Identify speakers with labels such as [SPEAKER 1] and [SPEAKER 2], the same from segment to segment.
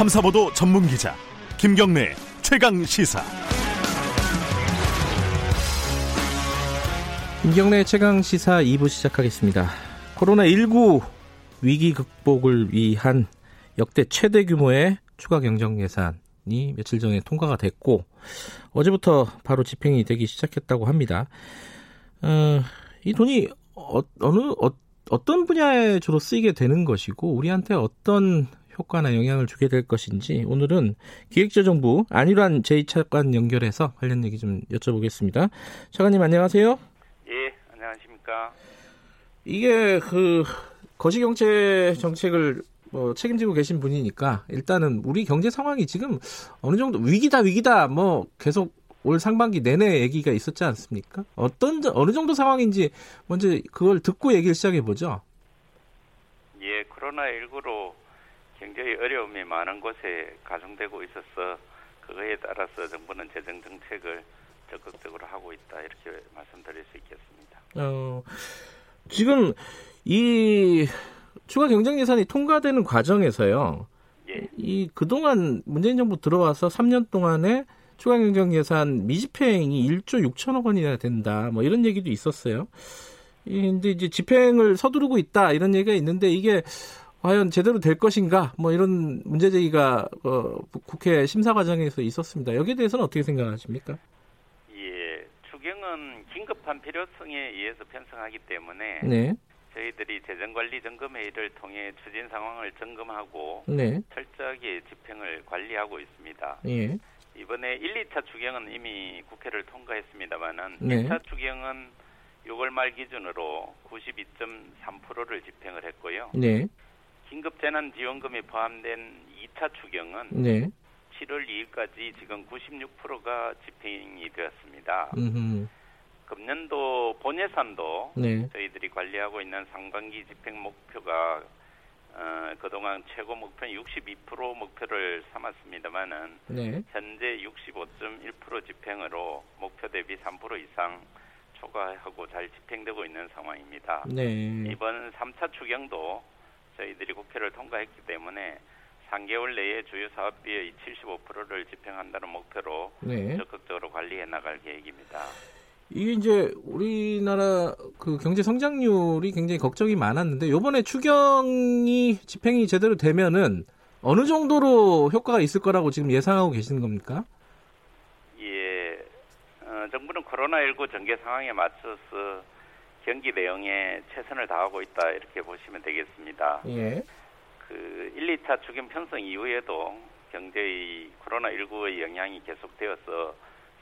[SPEAKER 1] 탐사보도 전문 기자 김경래 최강 시사.
[SPEAKER 2] 김경래 최강 시사 2부 시작하겠습니다. 코로나19 위기 극복을 위한 역대 최대 규모의 추가 경정 예산이 며칠 전에 통과가 됐고 어제부터 바로 집행이 되기 시작했다고 합니다. 어, 이 돈이 어, 느 어, 떤 분야에 주로 쓰이게 되는 것이고 우리한테 어떤 효과나 영향을 주게 될 것인지 오늘은 기획재정부 안일환 제2차관 연결해서 관련 얘기 좀 여쭤보겠습니다. 차관님 안녕하세요.
[SPEAKER 3] 예, 안녕하십니까.
[SPEAKER 2] 이게 그 거시경제 정책을 뭐 책임지고 계신 분이니까 일단은 우리 경제 상황이 지금 어느 정도 위기다 위기다 뭐 계속 올 상반기 내내 얘기가 있었지 않습니까? 어떤 어느 정도 상황인지 먼저 그걸 듣고 얘기를 시작해 보죠.
[SPEAKER 3] 예, 코로나 19로 굉장히 어려움이 많은 곳에 가중되고 있어서 그거에 따라서 정부는 재정 정책을 적극적으로 하고 있다 이렇게 말씀드릴 수 있겠습니다.
[SPEAKER 2] 어, 지금 이 추가 경정 예산이 통과되는 과정에서요. 예. 이 그동안 문재인 정부 들어와서 3년 동안에 추가 경정 예산 미집행이 1조 6천억 원이나 된다. 뭐 이런 얘기도 있었어요. 근데 이제 집행을 서두르고 있다 이런 얘기가 있는데 이게 과연 제대로 될 것인가 뭐 이런 문제 제기가 어, 국회 심사 과정에서 있었습니다. 여기에 대해서는 어떻게 생각하십니까?
[SPEAKER 3] 예, 추경은 긴급한 필요성에 의해서 편성하기 때문에
[SPEAKER 2] 네.
[SPEAKER 3] 저희들이 재정관리 점검회의를 통해 추진 상황을 점검하고
[SPEAKER 2] 네.
[SPEAKER 3] 철저하게 집행을 관리하고 있습니다.
[SPEAKER 2] 예.
[SPEAKER 3] 이번에 1, 2차 추경은 이미 국회를 통과했습니다만은
[SPEAKER 2] 네.
[SPEAKER 3] 2차 추경은 6월 말 기준으로 92.3%를 집행을 했고요.
[SPEAKER 2] 네.
[SPEAKER 3] 긴급재난지원금이 포함된 2차 추경은
[SPEAKER 2] 네.
[SPEAKER 3] 7월 2일까지 지금 96%가 집행이 되었습니다.
[SPEAKER 2] 음흠.
[SPEAKER 3] 금년도 본예산도
[SPEAKER 2] 네.
[SPEAKER 3] 저희들이 관리하고 있는 상반기 집행 목표가 어, 그동안 최고 목표는 62% 목표를 삼았습니다만은
[SPEAKER 2] 네.
[SPEAKER 3] 현재 65.1% 집행으로 목표 대비 3% 이상 초과하고 잘 집행되고 있는 상황입니다.
[SPEAKER 2] 네.
[SPEAKER 3] 이번 3차 추경도 저희들이 국회를 통과했기 때문에 3개월 내에 주요 사업비의 75%를 집행한다는 목표로
[SPEAKER 2] 네.
[SPEAKER 3] 적극적으로 관리해 나갈 계획입니다.
[SPEAKER 2] 이게 이제 우리나라 그 경제 성장률이 굉장히 걱정이 많았는데 요번에 추경이 집행이 제대로 되면은 어느 정도로 효과가 있을 거라고 지금 예상하고 계시는 겁니까?
[SPEAKER 3] 예, 어, 정부는 코로나19 전개 상황에 맞춰서 경기 대응에 최선을 다하고 있다 이렇게 보시면 되겠습니다.
[SPEAKER 2] 예.
[SPEAKER 3] 그 1, 2차 추경 편성 이후에도 경제의 코로나19의 영향이 계속되어서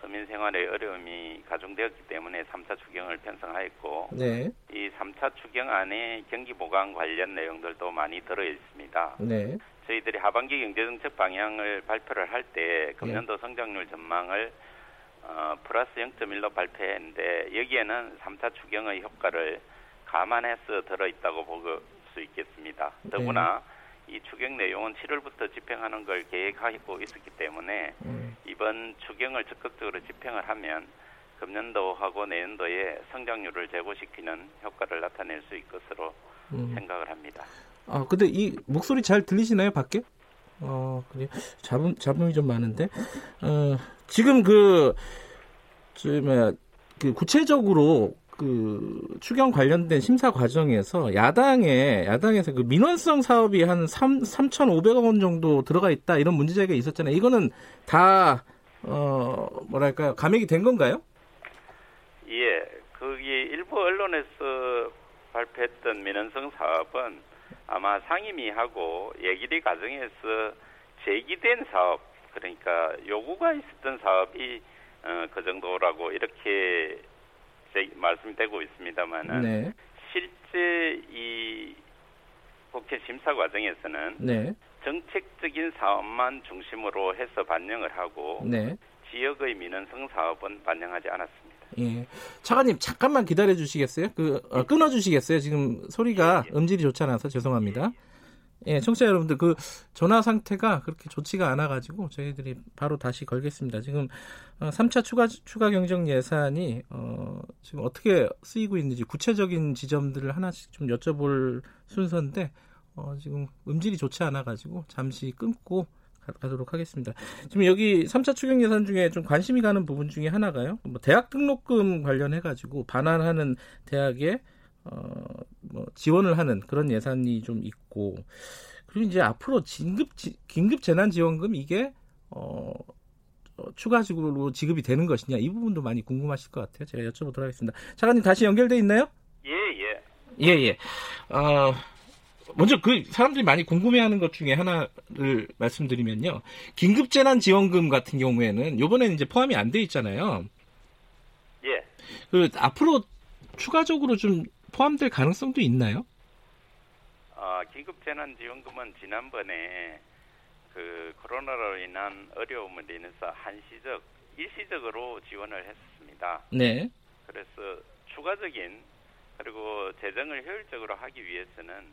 [SPEAKER 3] 서민 생활의 어려움이 가중되었기 때문에 3차 추경을 편성하였고
[SPEAKER 2] 네.
[SPEAKER 3] 이 3차 추경 안에 경기 보강 관련 내용들도 많이 들어 있습니다.
[SPEAKER 2] 네.
[SPEAKER 3] 저희들이 하반기 경제정책 방향을 발표를 할 때 금년도 성장률 전망을 어, 플러스 0.1로 발표했는데 여기에는 3차 추경의 효과를 감안해서 들어있다고 볼 수 있겠습니다. 더구나 이 추경 내용은 7월부터 집행하는 걸 계획하고 있었기 때문에
[SPEAKER 2] 음.
[SPEAKER 3] 이번 추경을 적극적으로 집행을 하면 금년도하고 내년도에 성장률을 제고시키는 효과를 나타낼 수 있을 것으로
[SPEAKER 2] 음.
[SPEAKER 3] 생각을 합니다.
[SPEAKER 2] 아 근데 이 목소리 잘 들리시나요 밖에? 어 그래 잡음 잡음이 좀 많은데 어 지금 그그 구체적으로 그 추경 관련된 심사 과정에서 야당에 야당에서 그 민원성 사업이 한 3, 3,500억 원 정도 들어가 있다 이런 문제 제기가 있었잖아요. 이거는 다 어, 뭐랄까요 감액이 된 건가요?
[SPEAKER 3] 예, 거기 일부 언론에서 발표했던 민원성 사업은 아마 상임위하고 얘기리 과정에서 제기된 사업 그러니까 요구가 있었던 사업이 어, 그 정도라고 이렇게 말씀되고 있습니다만은
[SPEAKER 2] 네.
[SPEAKER 3] 실제 이 국회 심사 과정에서는
[SPEAKER 2] 네.
[SPEAKER 3] 정책적인 사업만 중심으로 해서 반영을 하고
[SPEAKER 2] 네.
[SPEAKER 3] 지역의 민원성 사업은 반영하지 않았습니다.
[SPEAKER 2] 예. 차관님 잠깐만 기다려 주시겠어요? 그 어, 끊어 주시겠어요? 지금 소리가 음질이 좋지 않아서 죄송합니다. 예, 청취자 여러분들 그 전화 상태가 그렇게 좋지가 않아 가지고 저희들이 바로 다시 걸겠습니다. 지금 어, 3차 추가 추가 경정 예산이 어, 지금 어떻게 쓰이고 있는지 구체적인 지점들을 하나씩 좀 여쭤볼 순서인데 어, 지금 음질이 좋지 않아 가지고 잠시 끊고 가도록 하겠습니다. 지금 여기 3차 추경 예산 중에 좀 관심이 가는 부분 중에 하나가요. 뭐 대학 등록금 관련해 가지고 반환하는 대학에 어, 뭐 지원을 하는 그런 예산이 좀 있고 그리고 이제 앞으로 긴급 지, 긴급 재난 지원금 이게 어, 어, 추가적으로 지급이 되는 것이냐 이 부분도 많이 궁금하실 것 같아요. 제가 여쭤보도록 하겠습니다. 차관님 다시 연결돼 있나요?
[SPEAKER 3] 예, 예.
[SPEAKER 2] 예, 예. 어, 먼저 그 사람들이 많이 궁금해하는 것 중에 하나를 말씀드리면요. 긴급 재난 지원금 같은 경우에는 요번에는 이제 포함이 안 돼 있잖아요.
[SPEAKER 3] 예.
[SPEAKER 2] 그 앞으로 추가적으로 좀 포함될 가능성도 있나요?
[SPEAKER 3] 어, 긴급재난지원금은 지난번에 그 코로나로 인한 어려움을 인해서 한시적, 일시적으로 지원을 했습니다.
[SPEAKER 2] 네.
[SPEAKER 3] 그래서 추가적인 그리고 재정을 효율적으로 하기 위해서는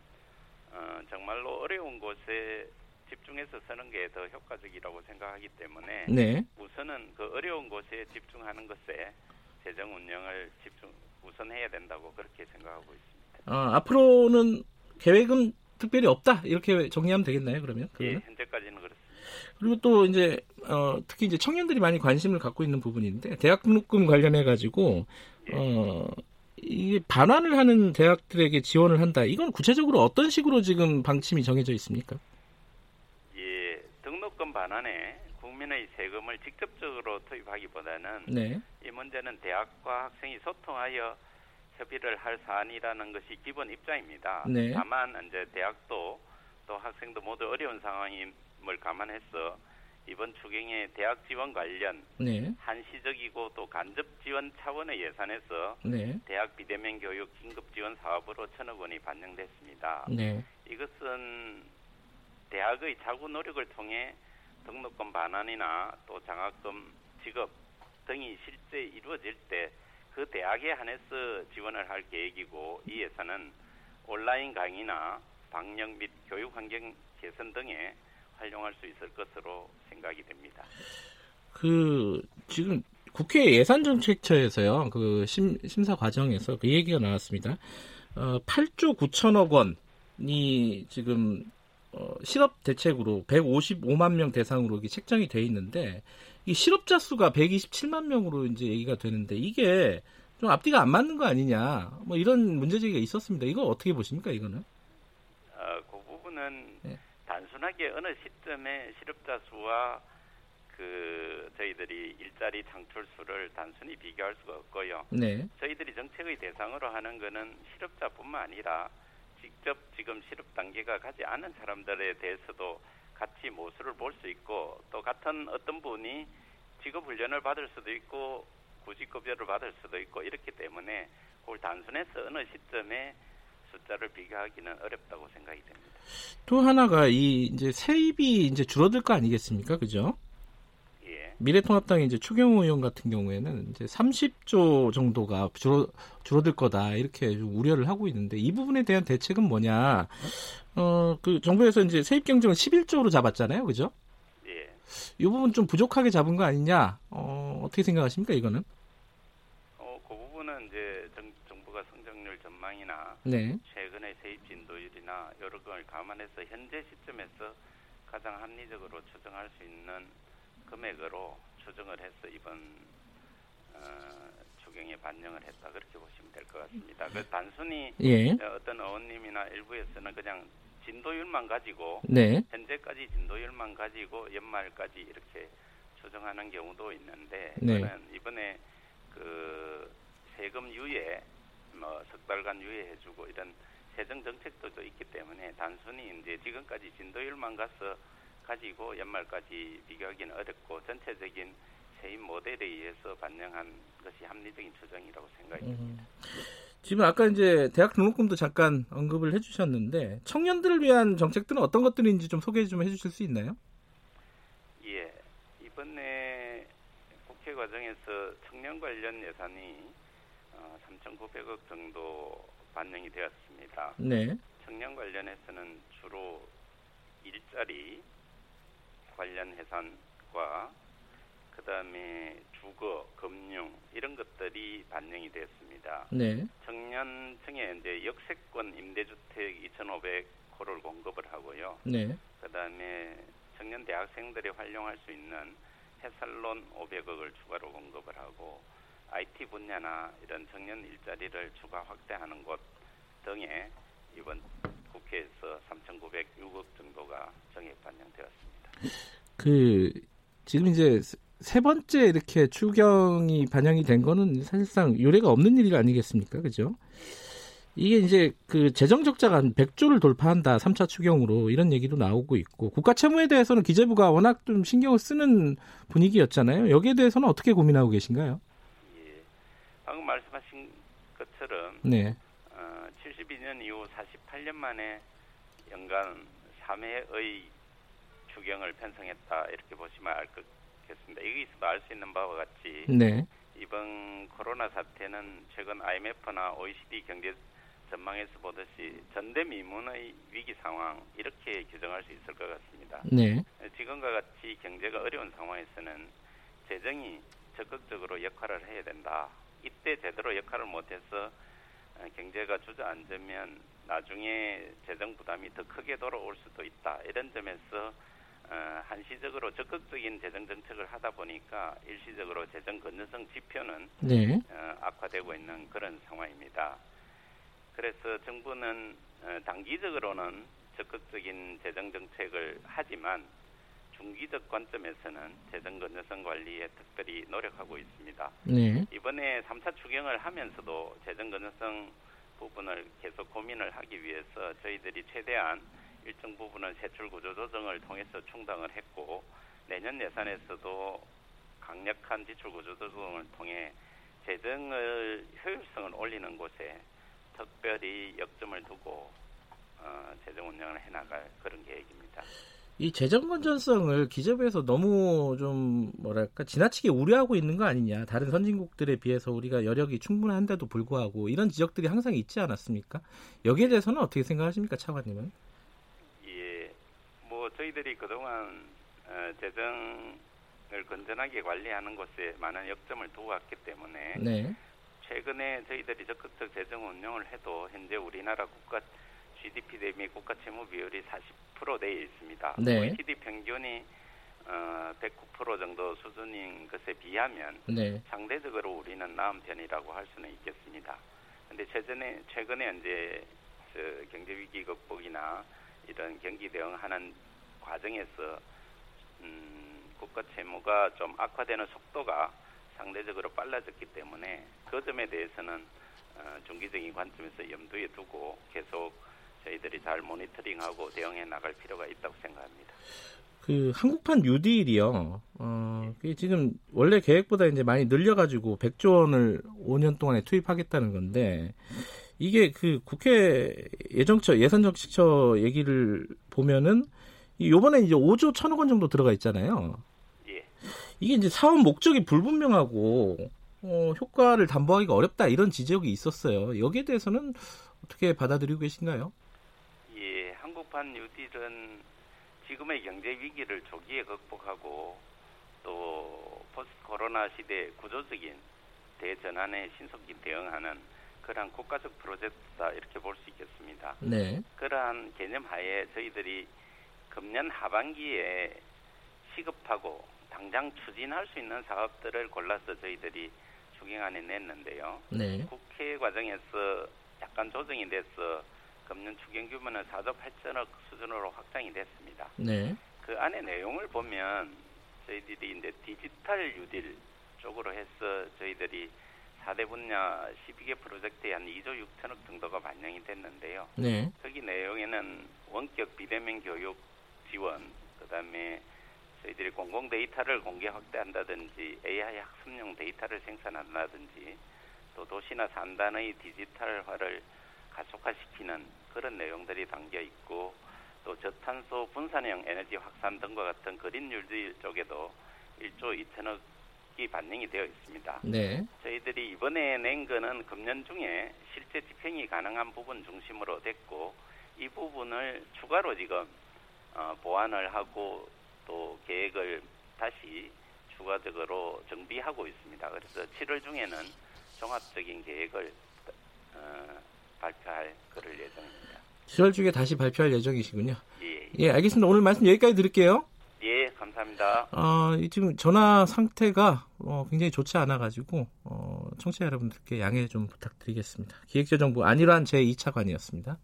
[SPEAKER 3] 어, 정말로 어려운 곳에 집중해서 쓰는 게 더 효과적이라고 생각하기 때문에
[SPEAKER 2] 네.
[SPEAKER 3] 우선은 그 어려운 곳에 집중하는 것에 재정 운영을 집중 우선해야 된다고 그렇게 생각하고 있습니다.
[SPEAKER 2] 어, 앞으로는 계획은 특별히 없다 이렇게 정리하면 되겠나요? 그러면?
[SPEAKER 3] 예,
[SPEAKER 2] 그러면?
[SPEAKER 3] 현재까지는 그렇습니다.
[SPEAKER 2] 그리고 또 이제 어, 특히 이제 청년들이 많이 관심을 갖고 있는 부분인데 대학 등록금 관련해 가지고 어, 이 반환을 하는 대학들에게 지원을 한다. 이건 구체적으로 어떤 식으로 지금 방침이 정해져 있습니까?
[SPEAKER 3] 예, 등록금 반환에 국민의 세금을 직접적으로 투입하기보다는
[SPEAKER 2] 네.
[SPEAKER 3] 이 문제는 대학과 학생이 소통하여 협의를 할 사안이라는 것이 기본 입장입니다.
[SPEAKER 2] 네.
[SPEAKER 3] 다만 이제 대학도 또 학생도 모두 어려운 상황임을 감안해서 이번 추경의 대학 지원 관련
[SPEAKER 2] 네.
[SPEAKER 3] 한시적이고 또 간접 지원 차원의 예산에서
[SPEAKER 2] 네.
[SPEAKER 3] 대학 비대면 교육 긴급 지원 사업으로 천억 원이 반영됐습니다.
[SPEAKER 2] 네.
[SPEAKER 3] 이것은 대학의 자구 노력을 통해 등록금 반환이나 또 장학금 지급 등이 실제 이루어질 때 그 대학에 한해서 지원을 할 계획이고 이 예산은 온라인 강의나 방역 및 교육 환경 개선 등에 활용할 수 있을 것으로 생각이 됩니다.
[SPEAKER 2] 그 지금 국회 예산정책처에서요. 그 심, 심사 과정에서 그 얘기가 나왔습니다. 어, 8조 9천억 원이 지금 어, 실업 대책으로 155만 명 대상으로 이게 책정이 돼 있는데 이 실업자 수가 127만 명으로 이제 얘기가 되는데 이게 좀 앞뒤가 안 맞는 거 아니냐 뭐 이런 문제 제기가 있었습니다. 이거 어떻게 보십니까 이거는?
[SPEAKER 3] 어, 그 부분은
[SPEAKER 2] 네.
[SPEAKER 3] 단순하게 어느 시점에 실업자 수와 그 저희들이 일자리 창출 수를 단순히 비교할 수가 없고요.
[SPEAKER 2] 네,
[SPEAKER 3] 저희들이 정책의 대상으로 하는 것은 실업자뿐만 아니라 직접 지금 실업 단계가 가지 않은 사람들에 대해서도 같이 모수를 볼수 있고 또 같은 어떤 분이 직업 훈련을 받을 수도 있고 구직급여를 받을 수도 있고 이렇기 때문에 그걸 단순해서 어느 시점에 숫자를 비교하기는 어렵다고 생각이 됩니다.
[SPEAKER 2] 또 하나가 이 이제 세입이 이제 줄어들 거 아니겠습니까, 그죠?
[SPEAKER 3] 예.
[SPEAKER 2] 미래통합당의 이제 추경호 의원 같은 경우에는 이제 30조 정도가 줄어, 줄어들 거다 이렇게 좀 우려를 하고 있는데 이 부분에 대한 대책은 뭐냐? 어, 그 정부에서 이제 세입 경정을 11조로 잡았잖아요, 그죠?
[SPEAKER 3] 예.
[SPEAKER 2] 이 부분 좀 부족하게 잡은 거 아니냐? 어, 어떻게 생각하십니까, 이거는?
[SPEAKER 3] 어, 그 부분은 이제 정, 정부가 성장률 전망이나
[SPEAKER 2] 네,
[SPEAKER 3] 최근의 세입 진도율이나 여러 걸 감안해서 현재 시점에서 가장 합리적으로 추정할 수 있는 금액으로 추정을 해서 이번 어, 추경에 반영을 했다 그렇게 보시면 될 것 같습니다. 그 단순히
[SPEAKER 2] 예,
[SPEAKER 3] 어, 어떤 의원님이나 일부에서는 그냥 진도율만 가지고
[SPEAKER 2] 네,
[SPEAKER 3] 현재까지 진도율만 가지고 연말까지 이렇게 추정하는 경우도 있는데
[SPEAKER 2] 네.
[SPEAKER 3] 저는 이번에 그 세금 유예 뭐 석 달간 유예해주고 이런 세정 정책도 또 있기 때문에 단순히 이제 지금까지 진도율만 가서 가지고 연말까지 비교하기는 어렵고 전체적인 세입 모델에 의해서 반영한 것이 합리적인 추정이라고 생각이 듭니다.
[SPEAKER 2] 지금 아까 이제 대학 등록금도 잠깐 언급을 해주셨는데 청년들을 위한 정책들은 어떤 것들인지 좀 소개 좀 해주실 수 있나요?
[SPEAKER 3] 예, 이번에 국회 과정에서 청년 관련 예산이 어, 3,900억 정도 반영이 되었습니다.
[SPEAKER 2] 네,
[SPEAKER 3] 청년 관련해서는 주로 일자리 관련 예산과 그 다음에 주거, 금융 이런 것들이 반영이 되었습니다.
[SPEAKER 2] 네,
[SPEAKER 3] 청년층에 이제 역세권 임대주택 2,500호를 공급을 하고요.
[SPEAKER 2] 네,
[SPEAKER 3] 그 다음에 청년 대학생들이 활용할 수 있는 해살론 500억을 추가로 공급을 하고 IT 분야나 이런 청년 일자리를 추가 확대하는 것 등에 이번 국회에서 3,906억 정도가 정액 반영되었습니다.
[SPEAKER 2] 그 지금 이제 세 번째 이렇게 추경이 반영이 된 거는 사실상 유례가 없는 일 아니겠습니까? 그죠? 이게 이제 그 재정 적자가 한 100조를 돌파한다. 3차 추경으로 이런 얘기도 나오고 있고 국가 채무에 대해서는 기재부가 워낙 좀 신경을 쓰는 분위기였잖아요. 여기에 대해서는 어떻게 고민하고 계신가요?
[SPEAKER 3] 예. 방금 말씀하신 것처럼
[SPEAKER 2] 네.
[SPEAKER 3] 어, 72년 이후 48년 만에 연간 3회의 추경을 편성했다 이렇게 보시면 알 것 같습니다. 여기서도 알 수 있는 바와 같이
[SPEAKER 2] 네.
[SPEAKER 3] 이번 코로나 사태는 최근 IMF나 OECD 경제 전망에서 보듯이 전대미문의 위기 상황 이렇게 규정할 수 있을 것 같습니다.
[SPEAKER 2] 네.
[SPEAKER 3] 지금과 같이 경제가 어려운 상황에서는 재정이 적극적으로 역할을 해야 된다. 이때 제대로 역할을 못해서 어, 경제가 주저앉으면 나중에 재정 부담이 더 크게 돌아올 수도 있다. 이런 점에서 어, 한시적으로 적극적인 재정 정책을 하다 보니까 일시적으로 재정 건전성 지표는
[SPEAKER 2] 네.
[SPEAKER 3] 어, 악화되고 있는 그런 상황입니다. 그래서 정부는 어, 단기적으로는 적극적인 재정 정책을 하지만 중기적 관점에서는 재정 건전성 관리에 특별히 노력하고 있습니다.
[SPEAKER 2] 네.
[SPEAKER 3] 이번에 3차 추경을 하면서도 재정 건전성 부분을 계속 고민을 하기 위해서 저희들이 최대한 일정 부분은 세출 구조 조정을 통해서 충당을 했고 내년 예산에서도 강력한 지출 구조 조정을 통해 재정을 효율성을 올리는 곳에 특별히 역점을 두고 어, 재정 운영을 해나갈 그런 계획입니다.
[SPEAKER 2] 이 재정 건전성을 기재부에서 너무 좀 뭐랄까 지나치게 우려하고 있는 거 아니냐. 다른 선진국들에 비해서 우리가 여력이 충분한데도 불구하고 이런 지적들이 항상 있지 않았습니까? 여기에 대해서는 어떻게 생각하십니까, 차관님은?
[SPEAKER 3] 저희들이 그동안 어, 재정을 건전하게 관리하는 것에 많은 역점을 두고 왔기 때문에
[SPEAKER 2] 네.
[SPEAKER 3] 최근에 저희들이 적극적 재정 운영을 해도 현재 우리나라 국가 GDP 대비 국가 채무 비율이 40% 내에 있습니다.
[SPEAKER 2] 네.
[SPEAKER 3] OECD 평균이 어, 109% 정도 수준인 것에 비하면
[SPEAKER 2] 네.
[SPEAKER 3] 상대적으로 우리는 나은 편이라고 할 수는 있겠습니다. 근데 최근에 최근에 이제 저 경제 위기 극복이나 이런 경기 대응하는 과정에서 음, 국가 채무가 좀 악화되는 속도가 상대적으로 빨라졌기 때문에 그 점에 대해서는 어, 중기적인 관점에서 염두에 두고 계속 저희들이 잘 모니터링하고 대응해 나갈 필요가 있다고 생각합니다.
[SPEAKER 2] 그 한국판 뉴딜이요. 어, 지금 원래 계획보다 이제 많이 늘려가지고 100조 원을 5년 동안에 투입하겠다는 건데 이게 그 국회 예정처 예산정책처 얘기를 보면은 요번에 이제 5조 1천억 원 정도 들어가 있잖아요.
[SPEAKER 3] 예.
[SPEAKER 2] 이게 이제 사업 목적이 불분명하고 어, 효과를 담보하기가 어렵다 이런 지적이 있었어요. 여기에 대해서는 어떻게 받아들이고 계신가요?
[SPEAKER 3] 예, 한국판 뉴딜은 지금의 경제 위기를 조기에 극복하고 또 포스트 코로나 시대 구조적인 대전환에 신속히 대응하는 그러한 국가적 프로젝트다 이렇게 볼 수 있겠습니다.
[SPEAKER 2] 네.
[SPEAKER 3] 그러한 개념 하에 저희들이 금년 하반기에 시급하고 당장 추진할 수 있는 사업들을 골라서 저희들이 추경안에 냈는데요.
[SPEAKER 2] 네.
[SPEAKER 3] 국회 과정에서 약간 조정이 돼서 금년 추경 규모는 4조 8천억 수준으로 확장이 됐습니다.
[SPEAKER 2] 네.
[SPEAKER 3] 그 안에 내용을 보면 저희들이 이제 디지털 유딜 쪽으로 해서 저희들이 4대 분야 12개 프로젝트에 한 2조 6천억 정도가 반영이 됐는데요.
[SPEAKER 2] 네.
[SPEAKER 3] 거기 내용에는 원격 비대면 교육 지원, 그다음에 저희들이 공공 데이터를 공개 확대한다든지 AI 학습용 데이터를 생산한다든지 또 도시나 산단의 디지털화를 가속화시키는 그런 내용들이 담겨 있고 또 저탄소 분산형 에너지 확산 등과 같은 그린 뉴딜 쪽에도 1조 2천억이 반영이 되어 있습니다.
[SPEAKER 2] 네.
[SPEAKER 3] 저희들이 이번에 낸 거는 금년 중에 실제 집행이 가능한 부분 중심으로 됐고 이 부분을 추가로 지금 어, 보완을 하고 또 계획을 다시 추가적으로 정비하고 있습니다. 그래서 7월 중에는 종합적인 계획을 어, 발표할 그럴 예정입니다.
[SPEAKER 2] 7월 중에 다시 발표할 예정이시군요.
[SPEAKER 3] 예,
[SPEAKER 2] 예, 알겠습니다. 오늘 말씀 여기까지 드릴게요.
[SPEAKER 3] 감사합니다.
[SPEAKER 2] 어, 지금 전화 상태가 어, 굉장히 좋지 않아가지고 어, 청취자 여러분들께 양해 좀 부탁드리겠습니다. 기획재정부 안일환 제2차관이었습니다.